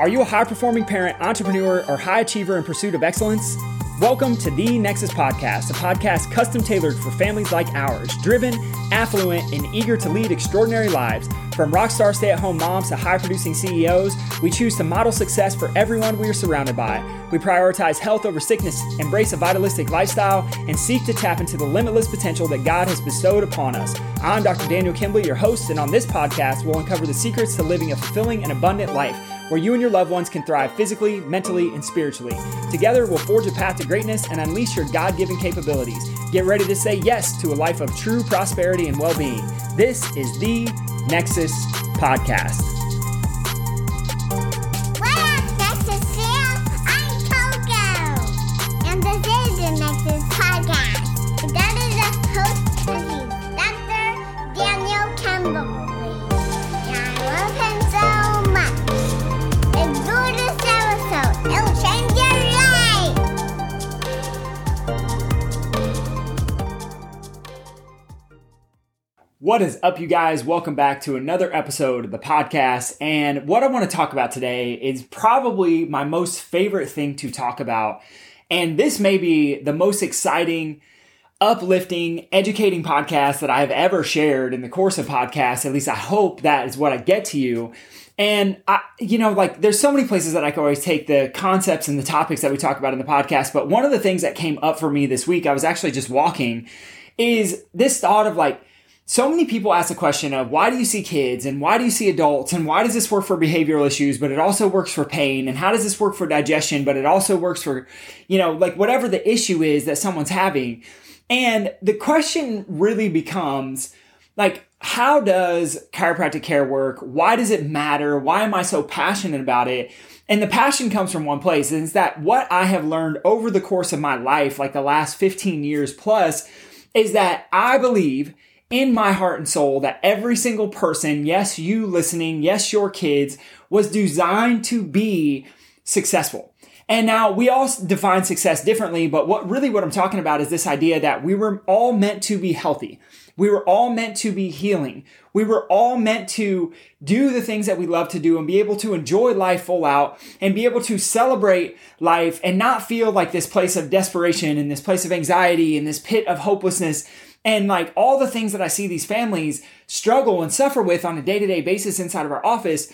Are you a high performing parent, entrepreneur, or high achiever in pursuit of excellence? Welcome to the Nexus Podcast, a podcast custom tailored for families like ours, driven, affluent, and eager to lead extraordinary lives. From rockstar stay at home moms to high producing CEOs, we choose to model success for everyone we are surrounded by. We prioritize health over sickness, embrace a vitalistic lifestyle, and seek to tap into the limitless potential that God has bestowed upon us. I'm Dr. Daniel Kimbley, your host, and on this podcast, we'll uncover the secrets to living a fulfilling and abundant life where you and your loved ones can thrive physically, mentally, and spiritually. Together, we'll forge a path to greatness and unleash your God given capabilities. Get ready to say yes to a life of true prosperity and well being. This is the Nexus Podcast. What is up, you guys? Welcome back to another episode of the podcast. And what I want to talk about today is probably my most favorite thing to talk about. And this may be the most exciting, uplifting, educating podcast that I have ever shared in the course of podcasts. At least I hope that is what I get to you. And I, you know, like there's so many places that I can always take the concepts and the topics that we talk about in the podcast. But one of the things that came up for me this week, I was actually just walking, is this thought of like, so many people ask the question of why do you see kids and why do you see adults and why does this work for behavioral issues but it also works for pain? And how does this work for digestion but it also works for you know like whatever the issue is that someone's having. And the question really becomes like how does chiropractic care work? Why does it matter? Why am i so passionate about it? And the passion comes from one place and it's that what i have learned over the course of my life like the last 15 years plus is that i believe in my heart and soul that every single person, yes, you listening, yes, your kids, was designed to be successful. And now we all define success differently, but what really what I'm talking about is this idea that we were all meant to be healthy. We were all meant to be healing. We were all meant to do the things that we love to do and be able to enjoy life full out and be able to celebrate life and not feel like this place of desperation and this place of anxiety and this pit of hopelessness and like all the things that I see these families struggle and suffer with on a day to day basis inside of our office.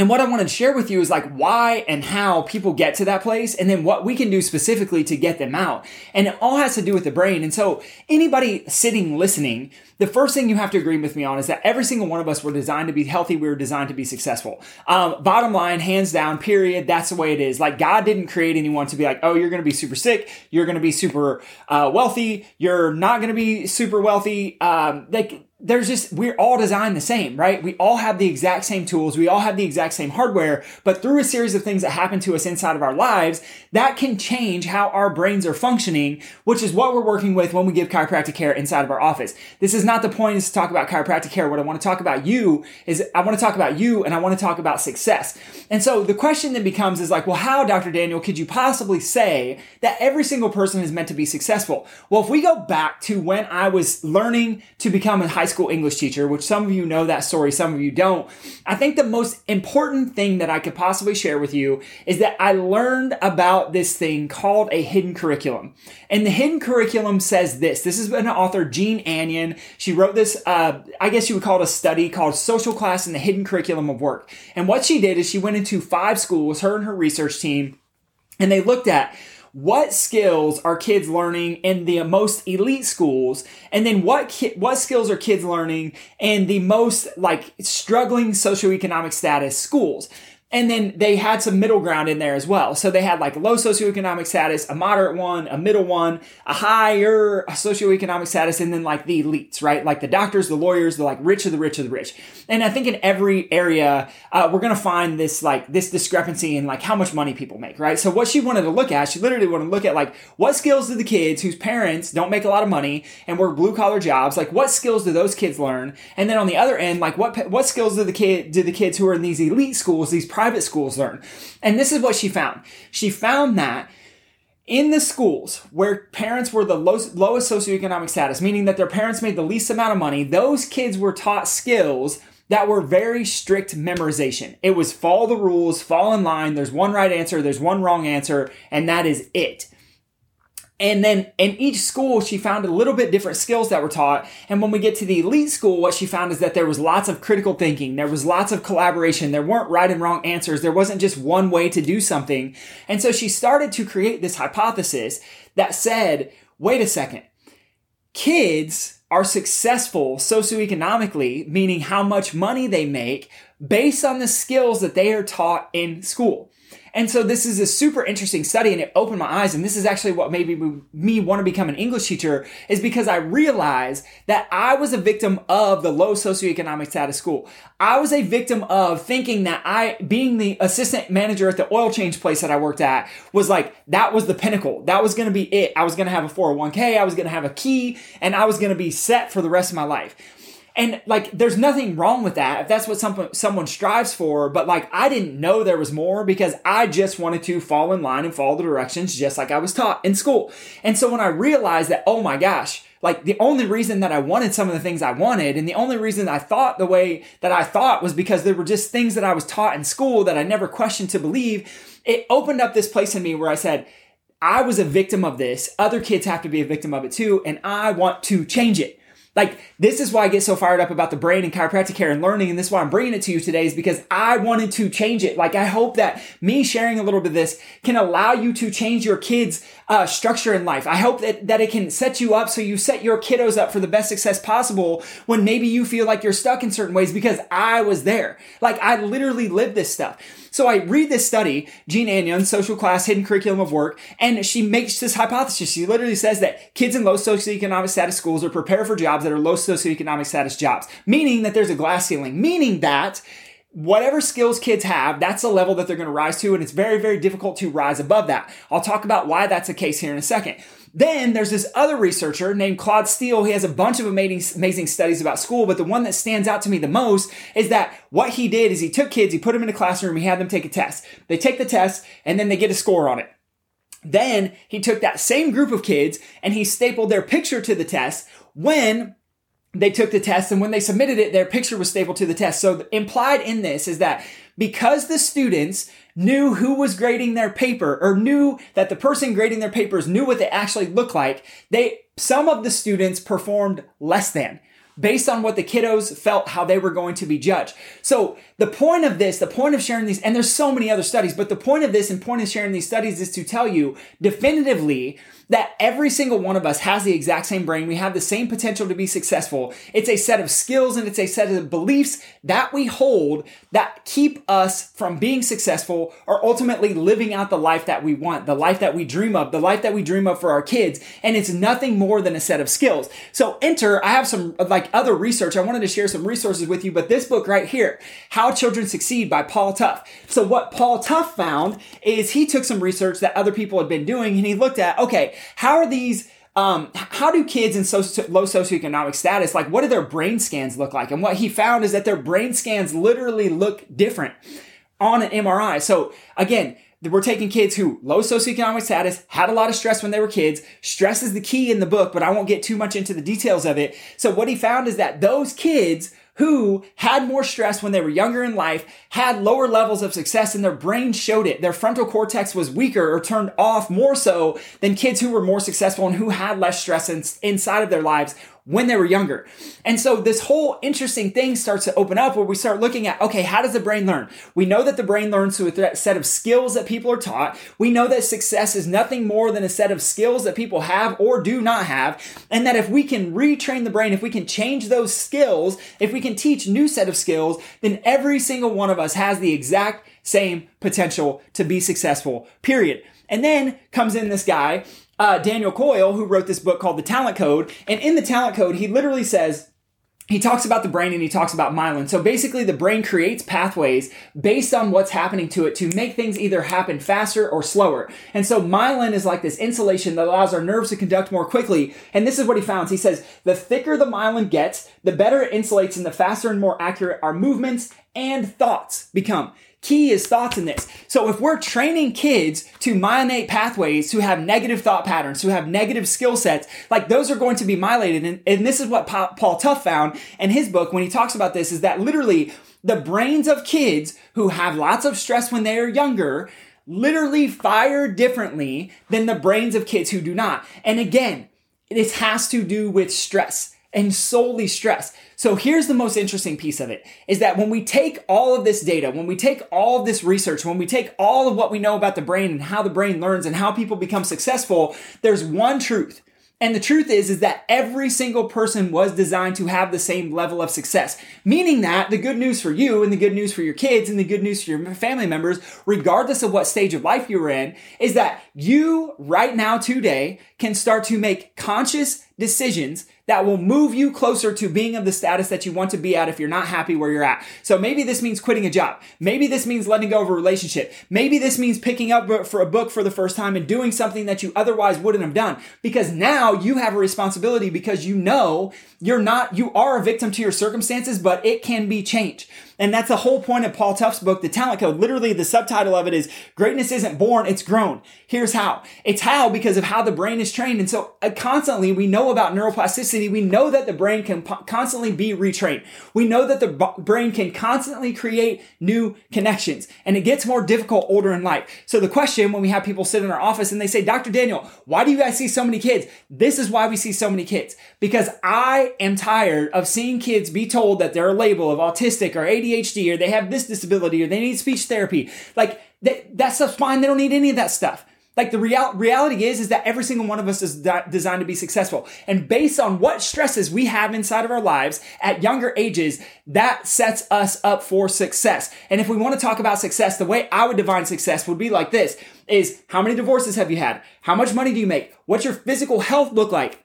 And what I wanted to share with you is like why and how people get to that place and then what we can do specifically to get them out. And it all has to do with the brain. And so anybody sitting listening, the first thing you have to agree with me on is that every single one of us were designed to be healthy. We were designed to be successful. Um, bottom line, hands down, period. That's the way it is. Like God didn't create anyone to be like, oh, you're going to be super sick. You're going to be super uh, wealthy. You're not going to be super wealthy. Um, like there's just we're all designed the same, right? We all have the exact same tools, we all have the exact same hardware, but through a series of things that happen to us inside of our lives, that can change how our brains are functioning, which is what we're working with when we give chiropractic care inside of our office. This is not the point is to talk about chiropractic care. What I want to talk about you is I want to talk about you and I want to talk about success. And so the question then becomes is like, well, how, Dr. Daniel, could you possibly say that every single person is meant to be successful? Well, if we go back to when I was learning to become a high school English teacher, which some of you know that story, some of you don't. I think the most important thing that I could possibly share with you is that I learned about this thing called a hidden curriculum. And the hidden curriculum says this. This is an author, Jean Anyon. She wrote this, uh, I guess you would call it a study called Social Class and the Hidden Curriculum of Work. And what she did is she went into five schools, her and her research team, and they looked at what skills are kids learning in the most elite schools? And then what ki- what skills are kids learning in the most like struggling socioeconomic status schools and then they had some middle ground in there as well. So they had like low socioeconomic status, a moderate one, a middle one, a higher socioeconomic status, and then like the elites, right? Like the doctors, the lawyers, the like rich of the rich of the rich. And I think in every area, uh, we're going to find this like this discrepancy in like how much money people make, right? So what she wanted to look at, she literally wanted to look at like what skills do the kids whose parents don't make a lot of money and work blue collar jobs, like what skills do those kids learn? And then on the other end, like what what skills do the kid do the kids who are in these elite schools, these private schools learn. And this is what she found. She found that in the schools where parents were the lowest, lowest socioeconomic status, meaning that their parents made the least amount of money, those kids were taught skills that were very strict memorization. It was follow the rules, fall in line, there's one right answer, there's one wrong answer, and that is it. And then in each school, she found a little bit different skills that were taught. And when we get to the elite school, what she found is that there was lots of critical thinking. There was lots of collaboration. There weren't right and wrong answers. There wasn't just one way to do something. And so she started to create this hypothesis that said, wait a second. Kids are successful socioeconomically, meaning how much money they make based on the skills that they are taught in school. And so this is a super interesting study and it opened my eyes. And this is actually what made me, me want to become an English teacher is because I realized that I was a victim of the low socioeconomic status school. I was a victim of thinking that I, being the assistant manager at the oil change place that I worked at was like, that was the pinnacle. That was going to be it. I was going to have a 401k. I was going to have a key and I was going to be set for the rest of my life. And like, there's nothing wrong with that if that's what some, someone strives for. But like, I didn't know there was more because I just wanted to fall in line and follow the directions just like I was taught in school. And so when I realized that, oh my gosh, like the only reason that I wanted some of the things I wanted and the only reason I thought the way that I thought was because there were just things that I was taught in school that I never questioned to believe. It opened up this place in me where I said, I was a victim of this. Other kids have to be a victim of it too. And I want to change it. Like, this is why I get so fired up about the brain and chiropractic care and learning. And this is why I'm bringing it to you today is because I wanted to change it. Like, I hope that me sharing a little bit of this can allow you to change your kids' uh, structure in life. I hope that, that it can set you up so you set your kiddos up for the best success possible when maybe you feel like you're stuck in certain ways because I was there. Like, I literally lived this stuff. So I read this study, Jean Anyon, Social Class, Hidden Curriculum of Work, and she makes this hypothesis. She literally says that kids in low socioeconomic status schools are prepared for jobs that are low socioeconomic status jobs, meaning that there's a glass ceiling, meaning that whatever skills kids have, that's the level that they're going to rise to, and it's very, very difficult to rise above that. I'll talk about why that's the case here in a second. Then there's this other researcher named Claude Steele. He has a bunch of amazing, amazing studies about school, but the one that stands out to me the most is that what he did is he took kids, he put them in a classroom, he had them take a test. They take the test, and then they get a score on it. Then he took that same group of kids and he stapled their picture to the test when they took the test and when they submitted it, their picture was stapled to the test. So implied in this is that because the students knew who was grading their paper or knew that the person grading their papers knew what they actually looked like, they, some of the students performed less than based on what the kiddos felt how they were going to be judged. So the point of this, the point of sharing these, and there's so many other studies, but the point of this and point of sharing these studies is to tell you definitively that every single one of us has the exact same brain. We have the same potential to be successful. It's a set of skills and it's a set of beliefs that we hold that keep us from being successful or ultimately living out the life that we want, the life that we dream of, the life that we dream of for our kids. And it's nothing more than a set of skills. So enter, I have some like other research. I wanted to share some resources with you, but this book right here, How Children Succeed by Paul Tough. So what Paul Tough found is he took some research that other people had been doing and he looked at, okay, how are these um, how do kids in socio- low socioeconomic status like what do their brain scans look like and what he found is that their brain scans literally look different on an mri so again we're taking kids who low socioeconomic status had a lot of stress when they were kids stress is the key in the book but i won't get too much into the details of it so what he found is that those kids who had more stress when they were younger in life, had lower levels of success, and their brain showed it. Their frontal cortex was weaker or turned off more so than kids who were more successful and who had less stress in, inside of their lives when they were younger. And so this whole interesting thing starts to open up where we start looking at, okay, how does the brain learn? We know that the brain learns through a set of skills that people are taught. We know that success is nothing more than a set of skills that people have or do not have. And that if we can retrain the brain, if we can change those skills, if we can teach new set of skills, then every single one of us has the exact same potential to be successful, period. And then comes in this guy uh, Daniel Coyle, who wrote this book called The Talent Code. And in the Talent Code, he literally says, he talks about the brain and he talks about myelin. So basically, the brain creates pathways based on what's happening to it to make things either happen faster or slower. And so myelin is like this insulation that allows our nerves to conduct more quickly. And this is what he found. He says, the thicker the myelin gets, the better it insulates and the faster and more accurate our movements and thoughts become. Key is thoughts in this. So if we're training kids to myelinate pathways, who have negative thought patterns, who have negative skill sets, like those are going to be myelinated. And, and this is what Paul Tough found in his book when he talks about this is that literally the brains of kids who have lots of stress when they are younger literally fire differently than the brains of kids who do not. And again, this has to do with stress and solely stress. So here's the most interesting piece of it is that when we take all of this data, when we take all of this research, when we take all of what we know about the brain and how the brain learns and how people become successful, there's one truth. And the truth is, is that every single person was designed to have the same level of success. Meaning that the good news for you and the good news for your kids and the good news for your family members, regardless of what stage of life you're in, is that you right now today can start to make conscious decisions that will move you closer to being of the status that you want to be at if you're not happy where you're at. So maybe this means quitting a job. Maybe this means letting go of a relationship. Maybe this means picking up for a book for the first time and doing something that you otherwise wouldn't have done because now you have a responsibility because you know you're not, you are a victim to your circumstances, but it can be changed. And that's the whole point of Paul Tough's book, The Talent Code. Literally, the subtitle of it is Greatness Isn't Born, It's Grown. Here's how. It's how because of how the brain is trained. And so uh, constantly we know about neuroplasticity. We know that the brain can po- constantly be retrained. We know that the b- brain can constantly create new connections and it gets more difficult older in life. So the question when we have people sit in our office and they say, Dr. Daniel, why do you guys see so many kids? This is why we see so many kids because I am tired of seeing kids be told that they're a label of autistic or ADHD or they have this disability or they need speech therapy. Like that, that stuff's fine. They don't need any of that stuff. Like the real, reality is, is that every single one of us is di- designed to be successful. And based on what stresses we have inside of our lives at younger ages, that sets us up for success. And if we want to talk about success, the way I would define success would be like this is how many divorces have you had? How much money do you make? What's your physical health look like?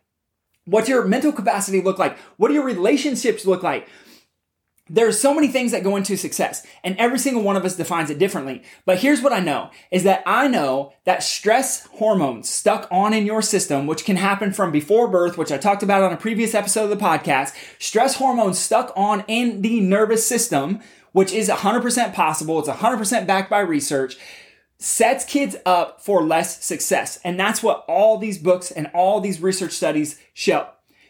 What's your mental capacity look like? What do your relationships look like? There's so many things that go into success and every single one of us defines it differently. But here's what I know is that I know that stress hormones stuck on in your system, which can happen from before birth, which I talked about on a previous episode of the podcast, stress hormones stuck on in the nervous system, which is 100% possible. It's 100% backed by research sets kids up for less success. And that's what all these books and all these research studies show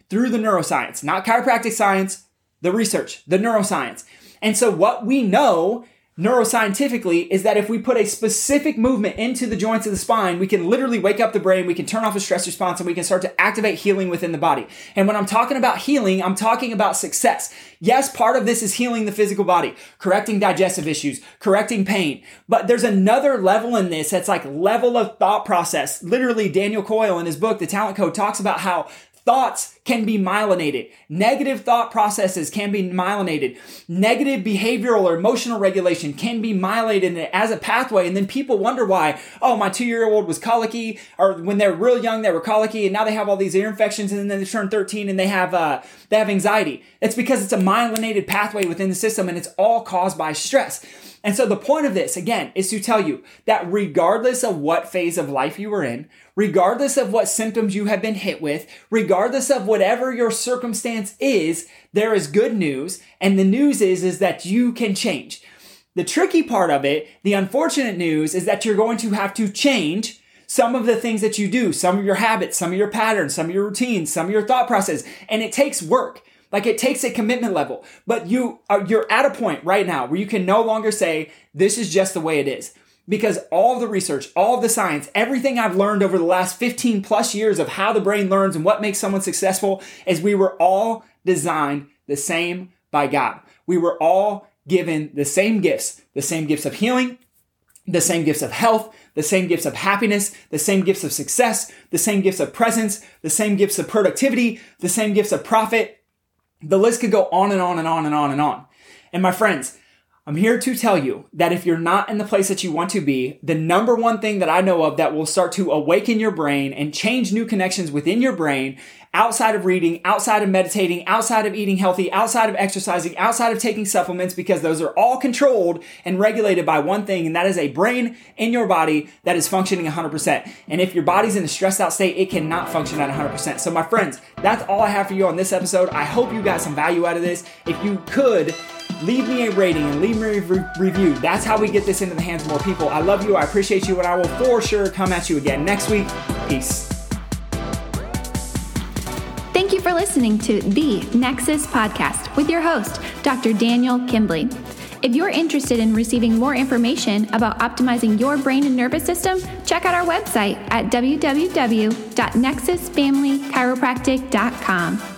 through the neuroscience, not chiropractic science, the research, the neuroscience. And so what we know neuroscientifically is that if we put a specific movement into the joints of the spine, we can literally wake up the brain, we can turn off the stress response, and we can start to activate healing within the body. And when I'm talking about healing, I'm talking about success. Yes, part of this is healing the physical body, correcting digestive issues, correcting pain. But there's another level in this that's like level of thought process. Literally, Daniel Coyle in his book, The Talent Code, talks about how Thoughts can be myelinated. Negative thought processes can be myelinated. Negative behavioral or emotional regulation can be myelinated as a pathway. And then people wonder why, oh, my two year old was colicky, or when they're real young, they were colicky, and now they have all these ear infections, and then they turn 13 and they have, uh, they have anxiety. It's because it's a myelinated pathway within the system and it's all caused by stress. And so the point of this, again, is to tell you that regardless of what phase of life you were in, regardless of what symptoms you have been hit with, regardless of whatever your circumstance is, there is good news. And the news is, is that you can change. The tricky part of it, the unfortunate news is that you're going to have to change some of the things that you do, some of your habits, some of your patterns, some of your routines, some of your thought process. And it takes work. Like it takes a commitment level, but you are, you're at a point right now where you can no longer say, this is just the way it is. Because all the research, all the science, everything I've learned over the last 15 plus years of how the brain learns and what makes someone successful is we were all designed the same by God. We were all given the same gifts, the same gifts of healing, the same gifts of health, the same gifts of happiness, the same gifts of success, the same gifts of presence, the same gifts of productivity, the same gifts of profit, the list could go on and on and on and on and on. And my friends, I'm here to tell you that if you're not in the place that you want to be, the number one thing that I know of that will start to awaken your brain and change new connections within your brain outside of reading, outside of meditating, outside of eating healthy, outside of exercising, outside of taking supplements, because those are all controlled and regulated by one thing, and that is a brain in your body that is functioning 100%. And if your body's in a stressed out state, it cannot function at 100%. So, my friends, that's all I have for you on this episode. I hope you got some value out of this. If you could, leave me a rating and leave me a re- review. That's how we get this into the hands of more people. I love you. I appreciate you, and I will for sure come at you again next week. Peace. Thank you for listening to the Nexus Podcast with your host, Dr. Daniel Kimbley. If you're interested in receiving more information about optimizing your brain and nervous system, check out our website at www.nexusfamilychiropractic.com.